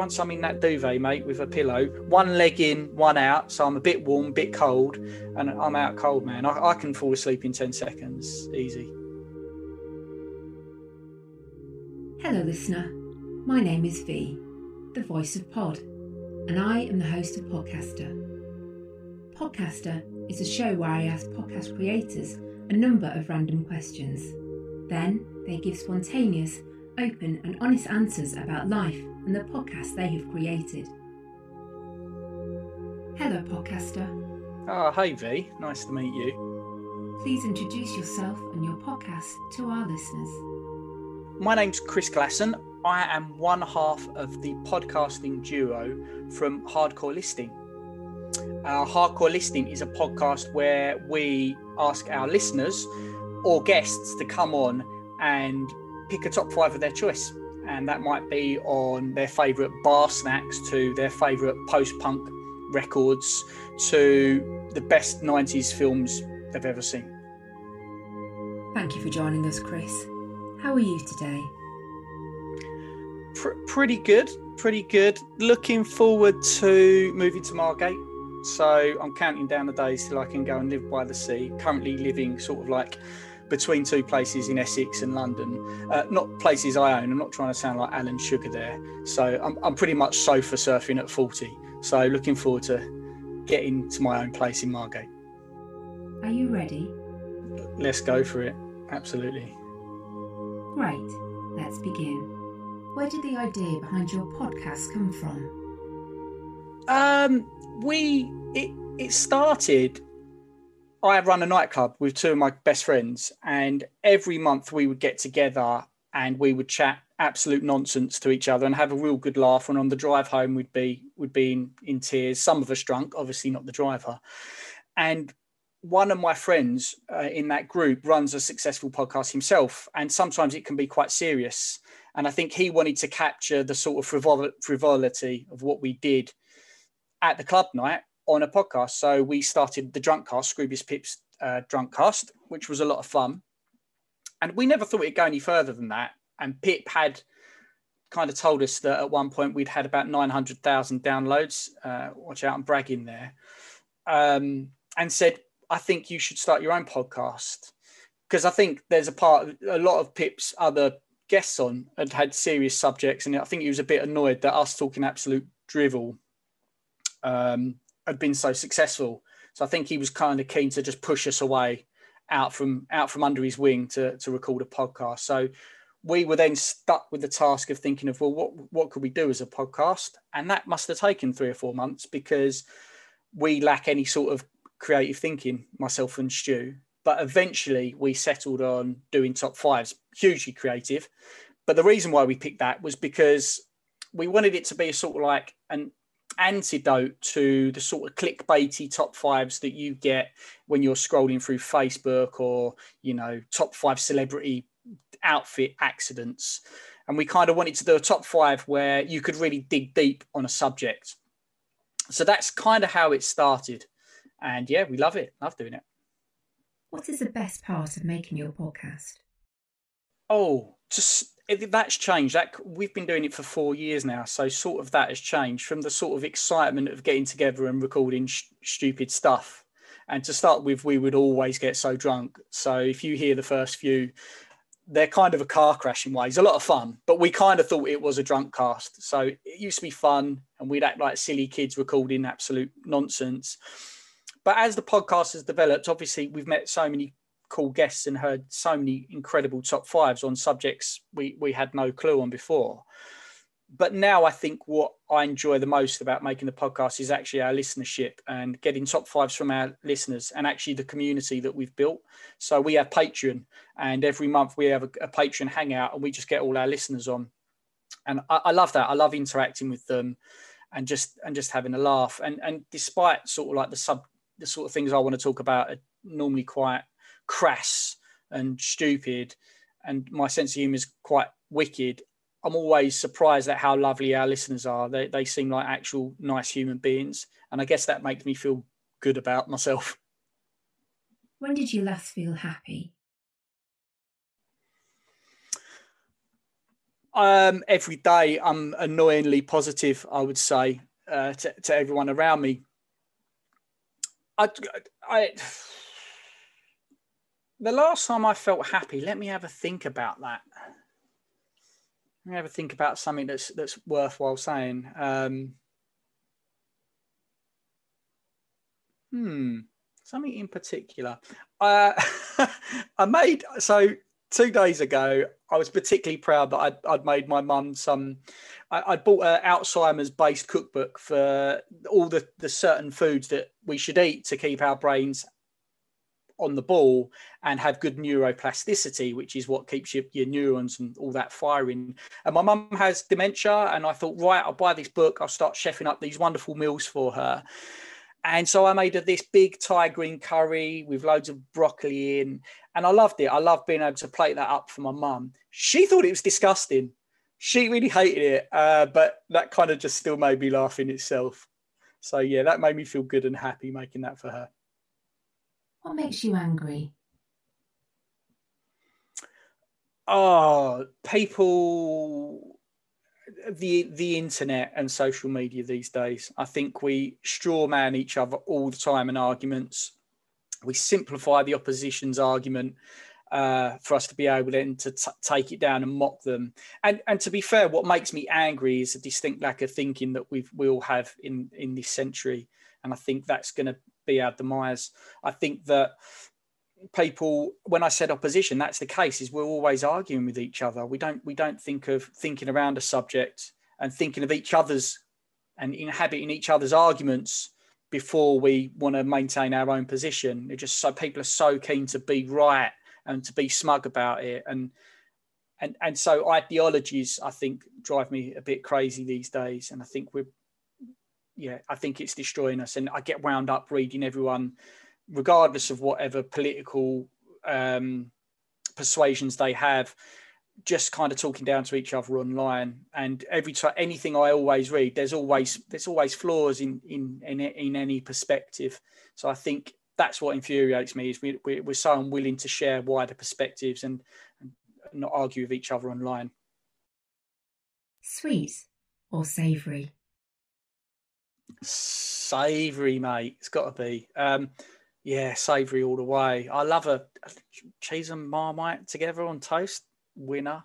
once I'm in that duvet, mate, with a pillow, one leg in, one out, so I'm a bit warm, bit cold, and I'm out cold, man. I, I can fall asleep in 10 seconds, easy. Hello, listener. My name is V, the voice of Pod, and I am the host of Podcaster. Podcaster is a show where I ask podcast creators a number of random questions. Then they give spontaneous, open, and honest answers about life and the podcast they have created. Hello, podcaster. Oh, hey V, nice to meet you. Please introduce yourself and your podcast to our listeners. My name's Chris Glasson. I am one half of the podcasting duo from Hardcore Listing. Our uh, Hardcore Listing is a podcast where we ask our listeners or guests to come on and pick a top five of their choice. And that might be on their favourite bar snacks to their favourite post punk records to the best 90s films they've ever seen. Thank you for joining us, Chris. How are you today? Pr- pretty good, pretty good. Looking forward to moving to Margate. So I'm counting down the days till I can go and live by the sea. Currently living sort of like between two places in Essex and London. Uh, not places I own. I'm not trying to sound like Alan Sugar there. So I'm, I'm pretty much sofa surfing at 40. So looking forward to getting to my own place in Margate. Are you ready? Let's go for it. Absolutely. Great. Let's begin. Where did the idea behind your podcast come from? Um, we it it started. I run a nightclub with two of my best friends, and every month we would get together and we would chat absolute nonsense to each other and have a real good laugh. And on the drive home, we'd be would be in, in tears. Some of us drunk, obviously not the driver. And one of my friends uh, in that group runs a successful podcast himself, and sometimes it can be quite serious. And I think he wanted to capture the sort of frivol- frivolity of what we did at the club night on a podcast. So we started the Drunk Cast, Scroobius Pip's uh, Drunk Cast, which was a lot of fun. And we never thought it'd go any further than that. And Pip had kind of told us that at one point we'd had about 900,000 downloads. Uh, watch out, I'm bragging there. Um, and said, I think you should start your own podcast. Because I think there's a part, a lot of Pip's other guests on had had serious subjects. And I think he was a bit annoyed that us talking absolute drivel um, had been so successful. So I think he was kind of keen to just push us away out from out from under his wing to to record a podcast. So we were then stuck with the task of thinking of well, what what could we do as a podcast? And that must have taken three or four months because we lack any sort of creative thinking, myself and Stu. But eventually we settled on doing top fives, hugely creative. But the reason why we picked that was because we wanted it to be a sort of like an antidote to the sort of clickbaity top fives that you get when you're scrolling through Facebook or, you know, top five celebrity outfit accidents. And we kind of wanted to do a top five where you could really dig deep on a subject. So that's kind of how it started. And yeah, we love it. Love doing it. What is the best part of making your podcast? Oh, just that's changed. That we've been doing it for four years now, so sort of that has changed from the sort of excitement of getting together and recording sh- stupid stuff. And to start with, we would always get so drunk. So if you hear the first few, they're kind of a car crash in ways. A lot of fun, but we kind of thought it was a drunk cast. So it used to be fun, and we'd act like silly kids recording absolute nonsense. But as the podcast has developed, obviously we've met so many cool guests and heard so many incredible top fives on subjects we we had no clue on before. But now I think what I enjoy the most about making the podcast is actually our listenership and getting top fives from our listeners and actually the community that we've built. So we have Patreon, and every month we have a, a Patreon hangout, and we just get all our listeners on. And I, I love that. I love interacting with them and just and just having a laugh. And and despite sort of like the sub the sort of things I want to talk about are normally quite crass and stupid, and my sense of humour is quite wicked. I'm always surprised at how lovely our listeners are. They they seem like actual nice human beings, and I guess that makes me feel good about myself. When did you last feel happy? Um, every day, I'm annoyingly positive. I would say uh, to, to everyone around me. I, I, the last time I felt happy, let me have a think about that. Let me have a think about something that's that's worthwhile saying. Um, hmm, something in particular. Uh, I made so two days ago. I was particularly proud that I'd, I'd made my mum some. I, would bought an Alzheimer's based cookbook for all the, the certain foods that we should eat to keep our brains on the ball and have good neuroplasticity, which is what keeps your, your neurons and all that firing. And my mum has dementia, and I thought, right, I'll buy this book, I'll start chefing up these wonderful meals for her. And so I made this big Thai green curry with loads of broccoli in, and I loved it. I loved being able to plate that up for my mum. She thought it was disgusting. She really hated it, uh, but that kind of just still made me laugh in itself. So yeah, that made me feel good and happy making that for her. What makes you angry? Oh, people the the internet and social media these days. I think we straw man each other all the time in arguments. We simplify the opposition's argument uh, for us to be able then to t- take it down and mock them. And and to be fair, what makes me angry is a distinct lack of thinking that we we all have in in this century. And I think that's going to be our demise. I think that people when i said opposition that's the case is we're always arguing with each other. We don't we don't think of thinking around a subject and thinking of each other's and inhabiting each other's arguments before we want to maintain our own position. It just so people are so keen to be right and to be smug about it. And and and so ideologies i think drive me a bit crazy these days. And i think we're yeah, I think it's destroying us. And I get wound up reading everyone, regardless of whatever political um, persuasions they have, just kind of talking down to each other online. And every time anything I always read, there's always there's always flaws in in in, in any perspective. So I think that's what infuriates me is we, we we're so unwilling to share wider perspectives and, and not argue with each other online. Sweet or savoury? Savoury, mate. It's got to be. Um, yeah, savoury all the way. I love a, a, cheese and marmite together on toast. Winner.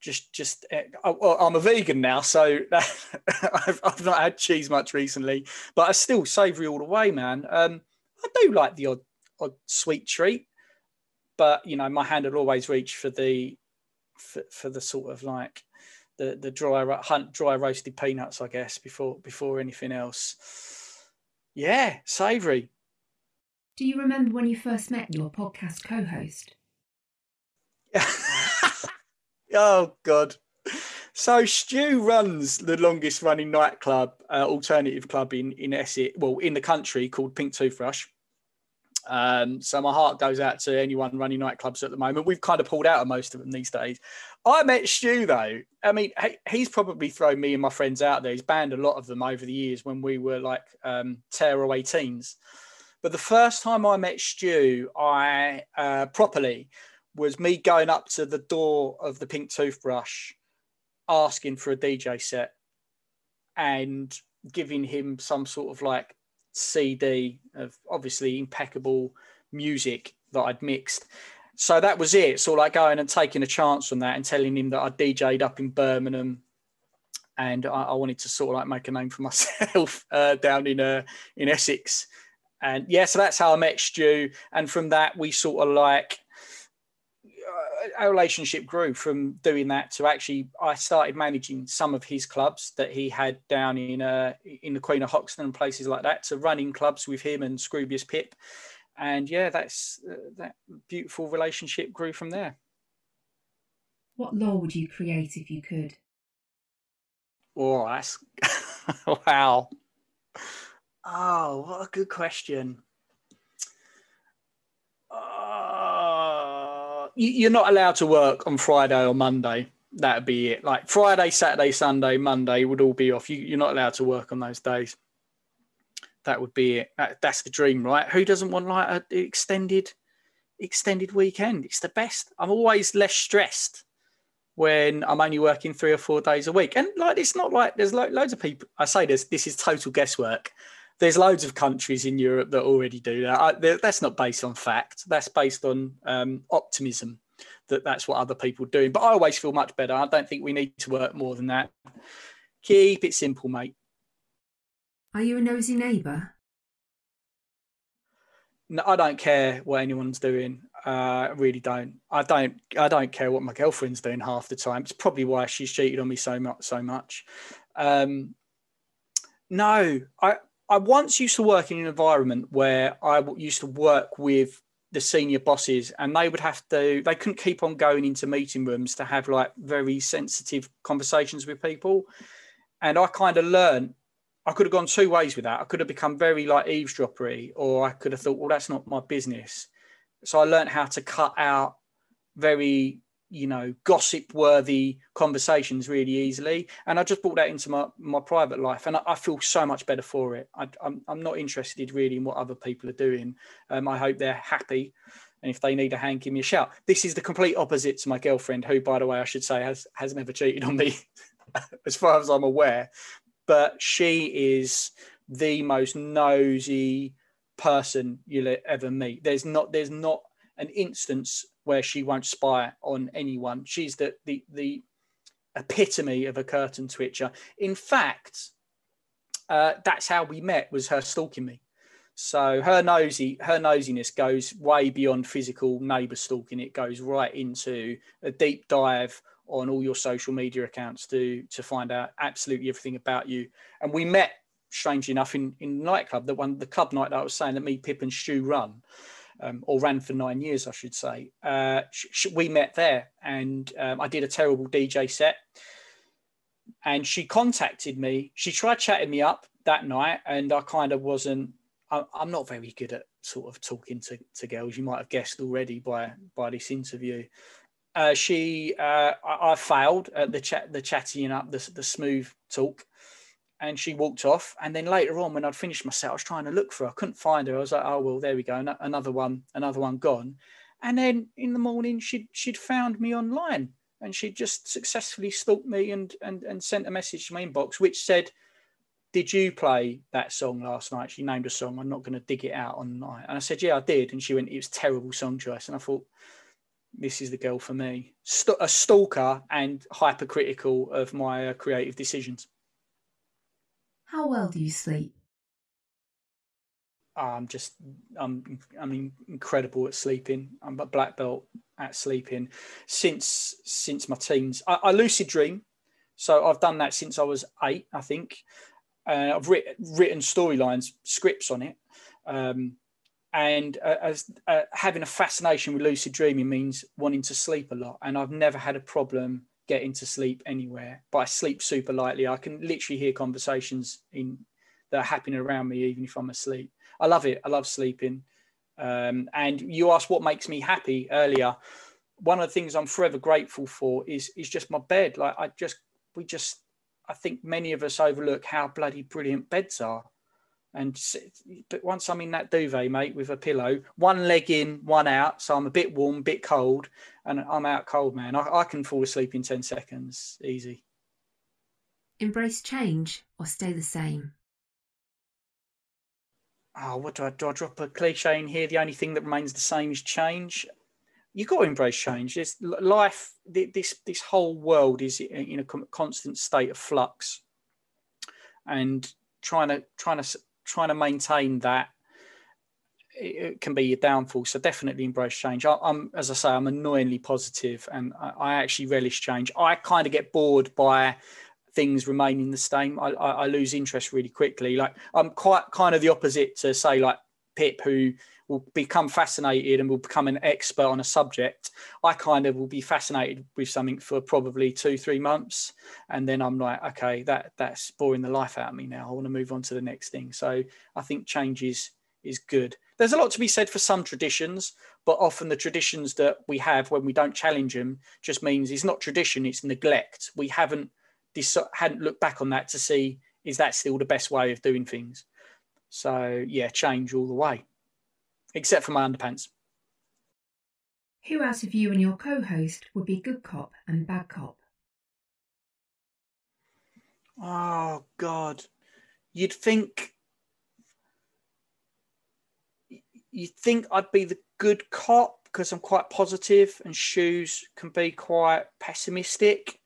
Just, just. Well, I'm a vegan now, so I've, I've not had cheese much recently, but I still savoury all the way, man. Um, I do like the odd, odd sweet treat, but you know, my hand will always reach for the, for, for the sort of like the the dry hunt dry roasted peanuts, I guess, before before anything else. Yeah, savoury. Do you remember when you first met your podcast co-host? oh God. So Stu runs the longest running nightclub, uh, alternative club in in Essex, well, in the country called Pink Toothbrush. Um, so my heart goes out to anyone running nightclubs at the moment. We've kind of pulled out of most of them these days. I met Stu though. I mean, he's probably thrown me and my friends out there. He's banned a lot of them over the years when we were like um, tearaway teens. But the first time I met Stu, I uh, properly was me going up to the door of the Pink Toothbrush, asking for a DJ set, and giving him some sort of like CD of obviously impeccable music that I'd mixed. So that was it. So like going and taking a chance on that and telling him that I DJ'd up in Birmingham and I, I wanted to sort of like make a name for myself uh, down in uh, in Essex. And yeah, so that's how I met Stu. And from that, we sort of like our relationship grew from doing that to actually I started managing some of his clubs that he had down in uh, in the Queen of Hoxton and places like that to running clubs with him and Scroobius Pip. And yeah that's uh, that beautiful relationship grew from there. What law would you create if you could? Oh that's wow. Oh what a good question you're not allowed to work on Friday or Monday. That'd be it. Like Friday, Saturday, Sunday, Monday would all be off. You, are not allowed to work on those days. That would be it. That, that's the dream, right? Who doesn't want like an extended, extended weekend? It's the best. I'm always less stressed when I'm only working three or four days a week. And like, it's not like there's lo- loads of people. I say this, this is total guesswork. There's loads of countries in Europe that already do that. I, that's not based on fact. That's based on um, optimism that that's what other people are doing. But I always feel much better. I don't think we need to work more than that. Keep it simple, mate. Are you a nosy neighbour? No, I don't care what anyone's doing. Uh, I really don't. I don't. I don't care what my girlfriend's doing half the time. It's probably why she's cheated on me so much. So much. Um, no, I I once used to work in an environment where I used to work with the senior bosses, and they would have to. They couldn't keep on going into meeting rooms to have like very sensitive conversations with people, and I kind of learned I could have gone two ways with that. I could have become very like eavesdroppery, or I could have thought, well, that's not my business. So I learned how to cut out very, you know, gossip worthy conversations really easily. And I just brought that into my, my private life. And I, I feel so much better for it. I, am I'm, I'm not interested really in what other people are doing. Um, I hope they're happy. And if they need a hand, give me a shout. This is the complete opposite to my girlfriend, who, by the way, I should say, has, has never cheated on me, as far as I'm aware. But she is the most nosy, person you'll ever meet. There's not there's not an instance where she won't spy on anyone. She's the the the epitome of a curtain twitcher. In fact, uh, that's how we met. Was her stalking me. So her nosy her nosiness goes way beyond physical neighbour stalking. It goes right into a deep dive on all your social media accounts to to find out absolutely everything about you. And we met strangely enough, in in nightclub, the one the club night that I was saying that me, Pip, and Stu run, um, or ran for nine years, I should say. Uh, sh- we met there, and um, I did a terrible DJ set. And she contacted me. She tried chatting me up that night, and I kind of wasn't. I, I'm not very good at sort of talking to, to girls. You might have guessed already by by this interview. Uh, she, uh, I, I, failed at the chat, the chatting up, the, the smooth talk, and she walked off. And then later on, when I'd finished my set, I was trying to look for her. I couldn't find her. I was like, oh well, there we go, another one, another one gone. And then in the morning, she'd she'd found me online, and she'd just successfully stalked me and and and sent a message to my inbox, which said, "Did you play that song last night?" She named a song. I'm not going to dig it out on night. And I said, "Yeah, I did." And she went, "It was terrible song choice." And I thought, this is the girl for me. St- a stalker and hypercritical of my uh, creative decisions. How well do you sleep? I'm just I'm I'm incredible at sleeping. I'm a black belt at sleeping since since my teens. I, I lucid dream, so I've done that since I was eight, I think. Uh, I've writ, written storylines, scripts on it, um, and uh, as uh, having a fascination with lucid dreaming means wanting to sleep a lot. And I've never had a problem getting to sleep anywhere. But I sleep super lightly. I can literally hear conversations in that are happening around me, even if I'm asleep. I love it. I love sleeping. Um, and you asked what makes me happy earlier. One of the things I'm forever grateful for is is just my bed. Like I just we just I think many of us overlook how bloody brilliant beds are. And but once I'm in that duvet, mate, with a pillow, one leg in, one out, so I'm a bit warm, bit cold, and I'm out cold, man. I, I can fall asleep in ten seconds, easy. Embrace change or stay the same. Oh, what do I do? I drop a cliche in here. The only thing that remains the same is change. You've got to embrace change. This life, this this whole world is in a constant state of flux, and trying to trying to trying to maintain that it can be your downfall. So definitely embrace change. I, am, as I say, I'm annoyingly positive, and I, I actually relish change. I kind of get bored by things remaining the same. I, I, I, lose interest really quickly. Like I'm quite kind of the opposite to say like Pip, who will become fascinated and will become an expert on a subject. I kind of will be fascinated with something for probably two, three months, and then I'm like, okay, that that's boring the life out of me now. I want to move on to the next thing. So I think change is is good. There's a lot to be said for some traditions, but often the traditions that we have when we don't challenge them just means it's not tradition, it's neglect. We haven't hadn't looked back on that to see is that still the best way of doing things. So yeah, change all the way, except for my underpants. Who out of you and your co host would be good cop and bad cop? Oh, God. You'd think. You'd think I'd be the good cop because I'm quite positive and Stu's can be quite pessimistic.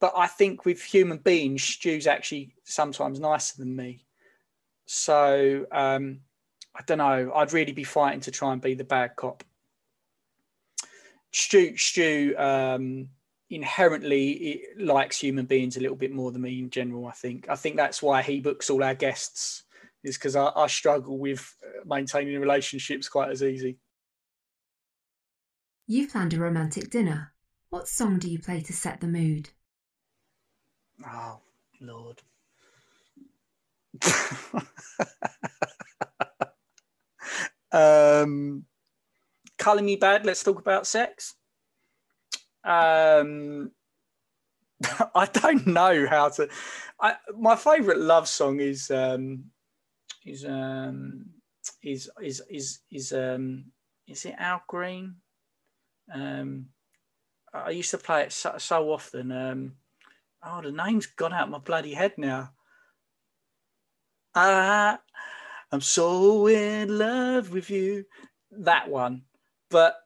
But I think with human beings, Stu's actually sometimes nicer than me. So um, I don't know. I'd really be fighting to try and be the bad cop. Stu, Stu um, inherently likes human beings a little bit more than me in general. I think. I think that's why he books all our guests. Is because I, I struggle with uh, maintaining relationships quite as easy. You've planned a romantic dinner. What song do you play to set the mood? Oh, Lord. um, Color Me Badd, let's talk about sex. Um, I don't know how to. I, my favourite love song is um, is um, is is is is um, is it Al Green? Um, I used to play it so, so often. Um, oh, the name's gone out my bloody head now. Ah, I'm so in love with you. That one. But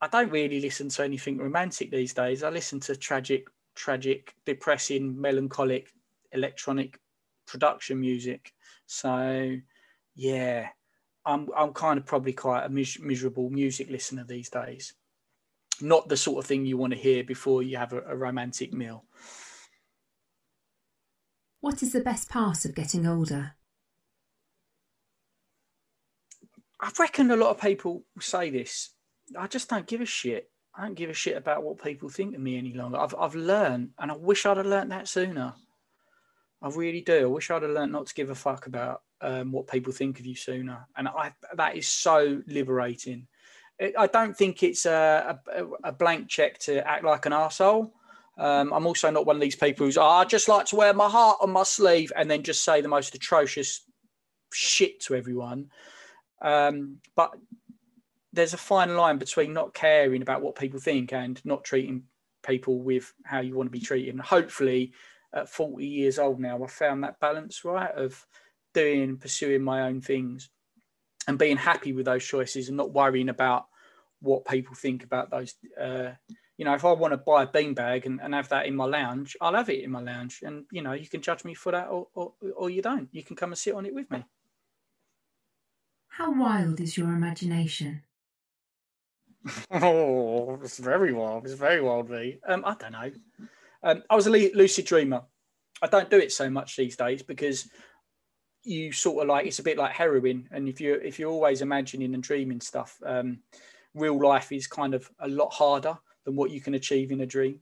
I don't really listen to anything romantic these days. I listen to tragic, tragic, depressing, melancholic, electronic production music. So, yeah, I'm I'm kind of probably quite a mis- miserable music listener these days not the sort of thing you want to hear before you have a, a romantic meal. What is the best part of getting older? I reckon a lot of people say this. I just don't give a shit. I don't give a shit about what people think of me any longer. I've I've learned, and I wish I'd have learned that sooner. I really do. I wish I'd have learned not to give a fuck about um, what people think of you sooner, and I that is so liberating. I don't think it's a, a, a blank check to act like an asshole. Um, I'm also not one of these people who's, oh, I just like to wear my heart on my sleeve and then just say the most atrocious shit to everyone. Um, but there's a fine line between not caring about what people think and not treating people with how you want to be treated. And hopefully, at 40 years old now, I found that balance right of doing, pursuing my own things and being happy with those choices and not worrying about what people think about those. Uh, you know, if I want to buy a beanbag and, and have that in my lounge, I'll have it in my lounge. And, you know, you can judge me for that or, or, or you don't. You can come and sit on it with me. How wild is your imagination? oh, it's very wild. It's very wild, V. Um, I don't know. Um, I was a lucid dreamer. I don't do it so much these days because you sort of like it's a bit like heroin. And if you're if you're always imagining and dreaming stuff um, real life is kind of a lot harder than what you can achieve in a dream.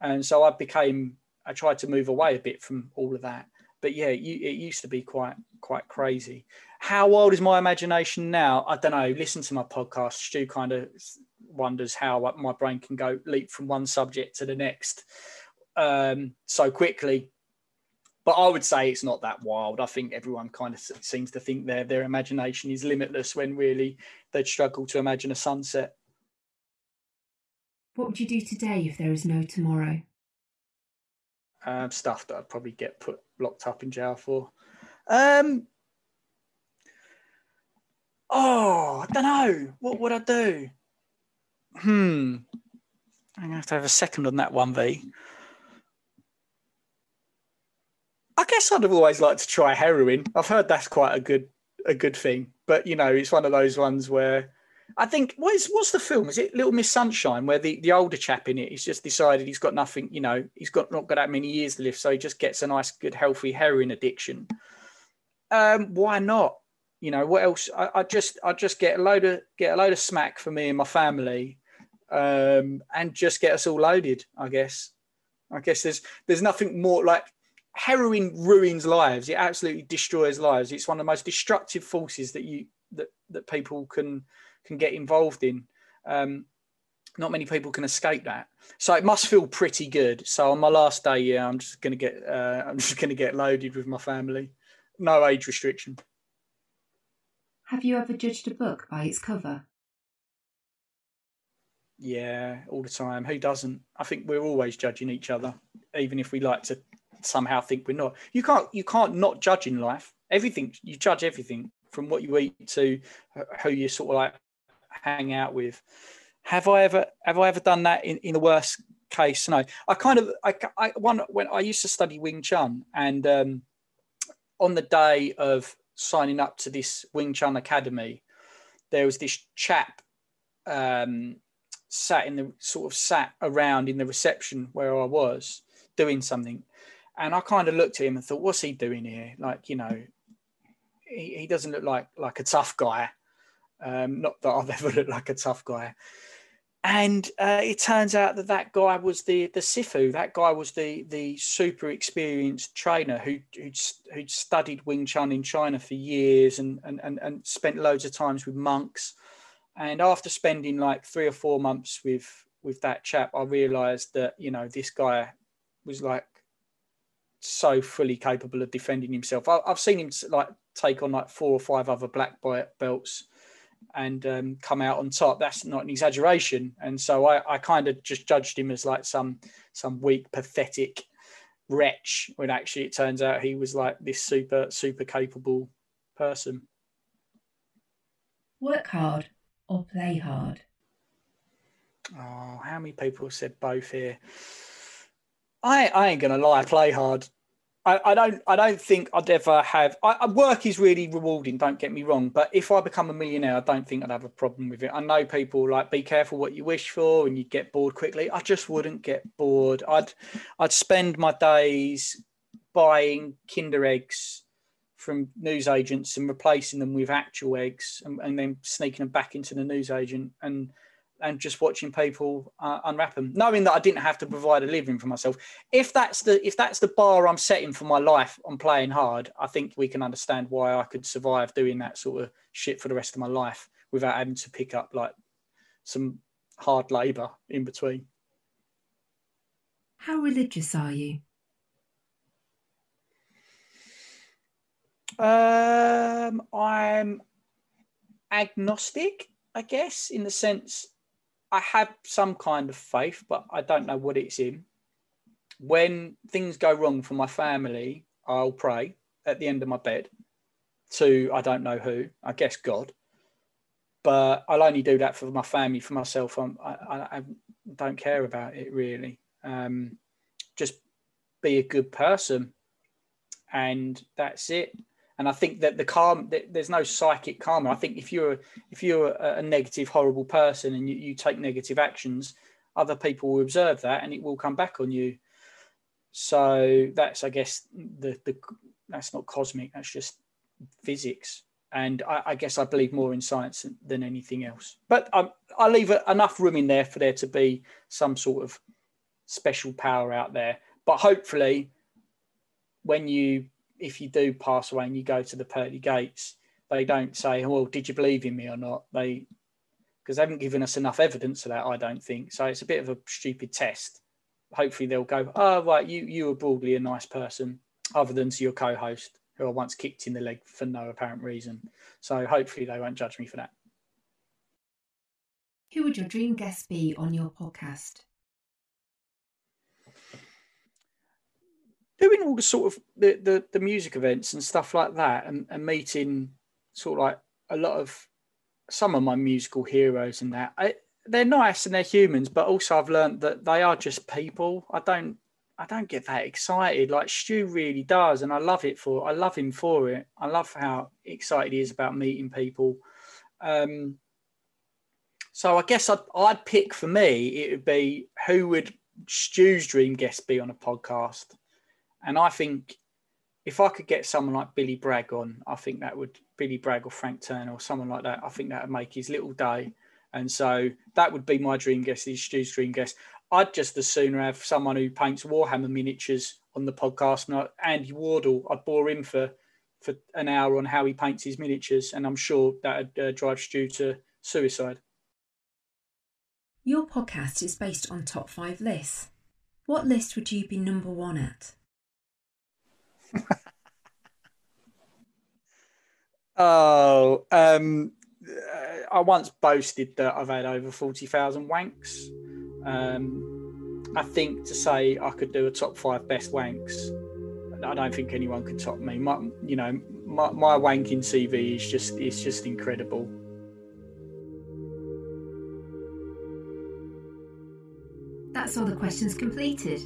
And so i became i tried to move away a bit from all of that. But yeah you, it used to be quite quite crazy. How wild is my imagination now? I don't know. Listen to my podcast. Stu kind of wonders how my brain can go leap from one subject to the next um, so quickly but I would say it's not that wild. I think everyone kind of seems to think their their imagination is limitless when really they'd struggle to imagine a sunset. What would you do today if there is no tomorrow? Um, stuff that I'd probably get put locked up in jail for. Um, oh, I don't know. What would I do? Hmm. I'm gonna have to have a second on that one, V. I guess I'd have always liked to try heroin. I've heard that's quite a good a good thing, but you know, it's one of those ones where I think what is what's the film? Is it Little Miss Sunshine, where the, the older chap in it, he's just decided he's got nothing, you know, he's got not got that many years to live, so he just gets a nice, good, healthy heroin addiction. Um, why not? You know, what else? I, I just I just get a load of get a load of smack for me and my family, um, and just get us all loaded. I guess. I guess there's there's nothing more like heroin ruins lives. It absolutely destroys lives. It's one of the most destructive forces that you that that people can can get involved in. Um, not many people can escape that. So it must feel pretty good. So on my last day, yeah, I'm just gonna get uh, I'm just gonna get loaded with my family. No age restriction. Have you ever judged a book by its cover? Yeah, all the time. Who doesn't? I think we're always judging each other, even if we like to somehow think we're not. You can't you can't not judge in life. Everything you judge everything from what you eat to who you sort of like hang out with. Have I ever have I ever done that in, in the worst case? No. I kind of I, I one when I used to study Wing Chun and um, on the day of signing up to this Wing Chun academy, there was this chap um, sat in the sort of sat around in the reception where I was doing something, and I kind of looked at him and thought, "What's he doing here?" Like you know, he, he doesn't look like like a tough guy. Um, not that I've ever looked like a tough guy. And uh, it turns out that that guy was the the Sifu. That guy was the the super experienced trainer who who'd, who'd studied Wing Chun in China for years and, and and and spent loads of times with monks. And after spending like three or four months with with that chap, I realised that you know this guy was like so fully capable of defending himself. I, have seen him like take on like four or five other black belts and um, come out on top. That's not an exaggeration. And so I, I kind of just judged him as like some some weak, pathetic wretch. When actually it turns out he was like this super super capable person. Work hard or play hard. Oh, how many people said both here? I, I ain't gonna lie, I play hard. I, I, don't I don't think I'd ever have I, work is really rewarding, don't get me wrong. But if I become a millionaire, I don't think I'd have a problem with it. I know people like be careful what you wish for and you get bored quickly. I just wouldn't get bored. I'd I'd spend my days buying Kinder eggs from newsagents and replacing them with actual eggs and, and then sneaking them back into the newsagent and and just watching people uh, unwrap them, knowing that I didn't have to provide a living for myself. If that's the if that's the bar I'm setting for my life on playing hard, I think we can understand why I could survive doing that sort of shit for the rest of my life without having to pick up like some hard labour in between. How religious are you? Um, I'm agnostic, I guess, in the sense I have some kind of faith, but I don't know what it's in. When things go wrong for my family, I'll pray at the end of my bed to I don't know who, I guess God. But I'll only do that for my family. For myself, I'm, I, I don't care about it really. Um, just be a good person, and that's it and I think that the calm there's no psychic karma. I think if you're if you're a, negative, horrible person and you, you take negative actions, other people will observe that and it will come back on you. So that's I guess the the that's not cosmic. That's just physics. And I, I guess I believe more in science than anything else. But I, I leave enough room in there for there to be some sort of special power out there. But hopefully, when you if you do pass away and you go to the pearly gates, they don't say, "Well, did you believe in me or not?" They because they haven't given us enough evidence of that. I don't think so. It's a bit of a stupid test. Hopefully, they'll go, "Oh, right, you you were broadly a nice person, other than to your co-host who I once kicked in the leg for no apparent reason." So hopefully, they won't judge me for that. Who would your dream guest be on your podcast? All the sort of the, the, the music events and stuff like that and, and meeting sort of like a lot of some of my musical heroes and that. I, they're nice and they're humans but also i've learned that they are just people. I don't i don't get that excited. Like stu really does and i love it for i love him for it. I love how excited he is about meeting people. Um so i guess i'd, I'd pick for me it would be who would stu's dream guest be on a podcast and I think if I could get someone like Billy Bragg on, I think that would Billy Bragg or Frank Turner or someone like that. I think that would make his little day. And so that would be my dream guest, is Stu's dream guest. I'd just as sooner have someone who paints Warhammer miniatures on the podcast. And Andy Wardle, I'd bore him for for an hour on how he paints his miniatures, and I'm sure that would uh, drive Stu to suicide. Your podcast is based on top five lists. What list would you be number one at? oh, um, I once boasted that I've had over forty thousand wanks. Um, I think to say I could do a top five best wanks, I don't think anyone can top me. My, you know, my, my wanking CV is just it's just incredible. That's all the questions completed.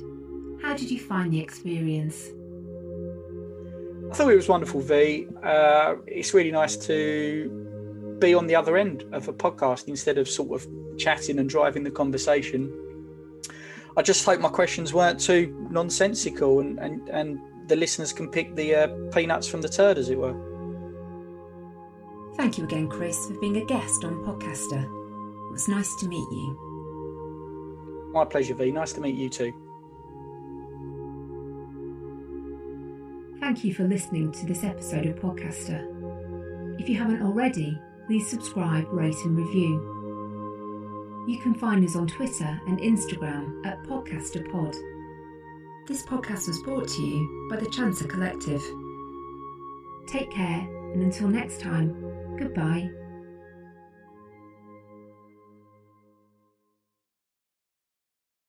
How did you find the experience? I thought it was wonderful, V. Uh, it's really nice to be on the other end of a podcast instead of sort of chatting and driving the conversation. I just hope my questions weren't too nonsensical and, and, and the listeners can pick the uh, peanuts from the turd, as it were. Thank you again, Chris, for being a guest on Podcaster. It was nice to meet you. My pleasure, V. Nice to meet you too. Thank you for listening to this episode of Podcaster. If you haven't already, please subscribe, rate, and review. You can find us on Twitter and Instagram at PodcasterPod. This podcast was brought to you by the Chancer Collective. Take care, and until next time, goodbye.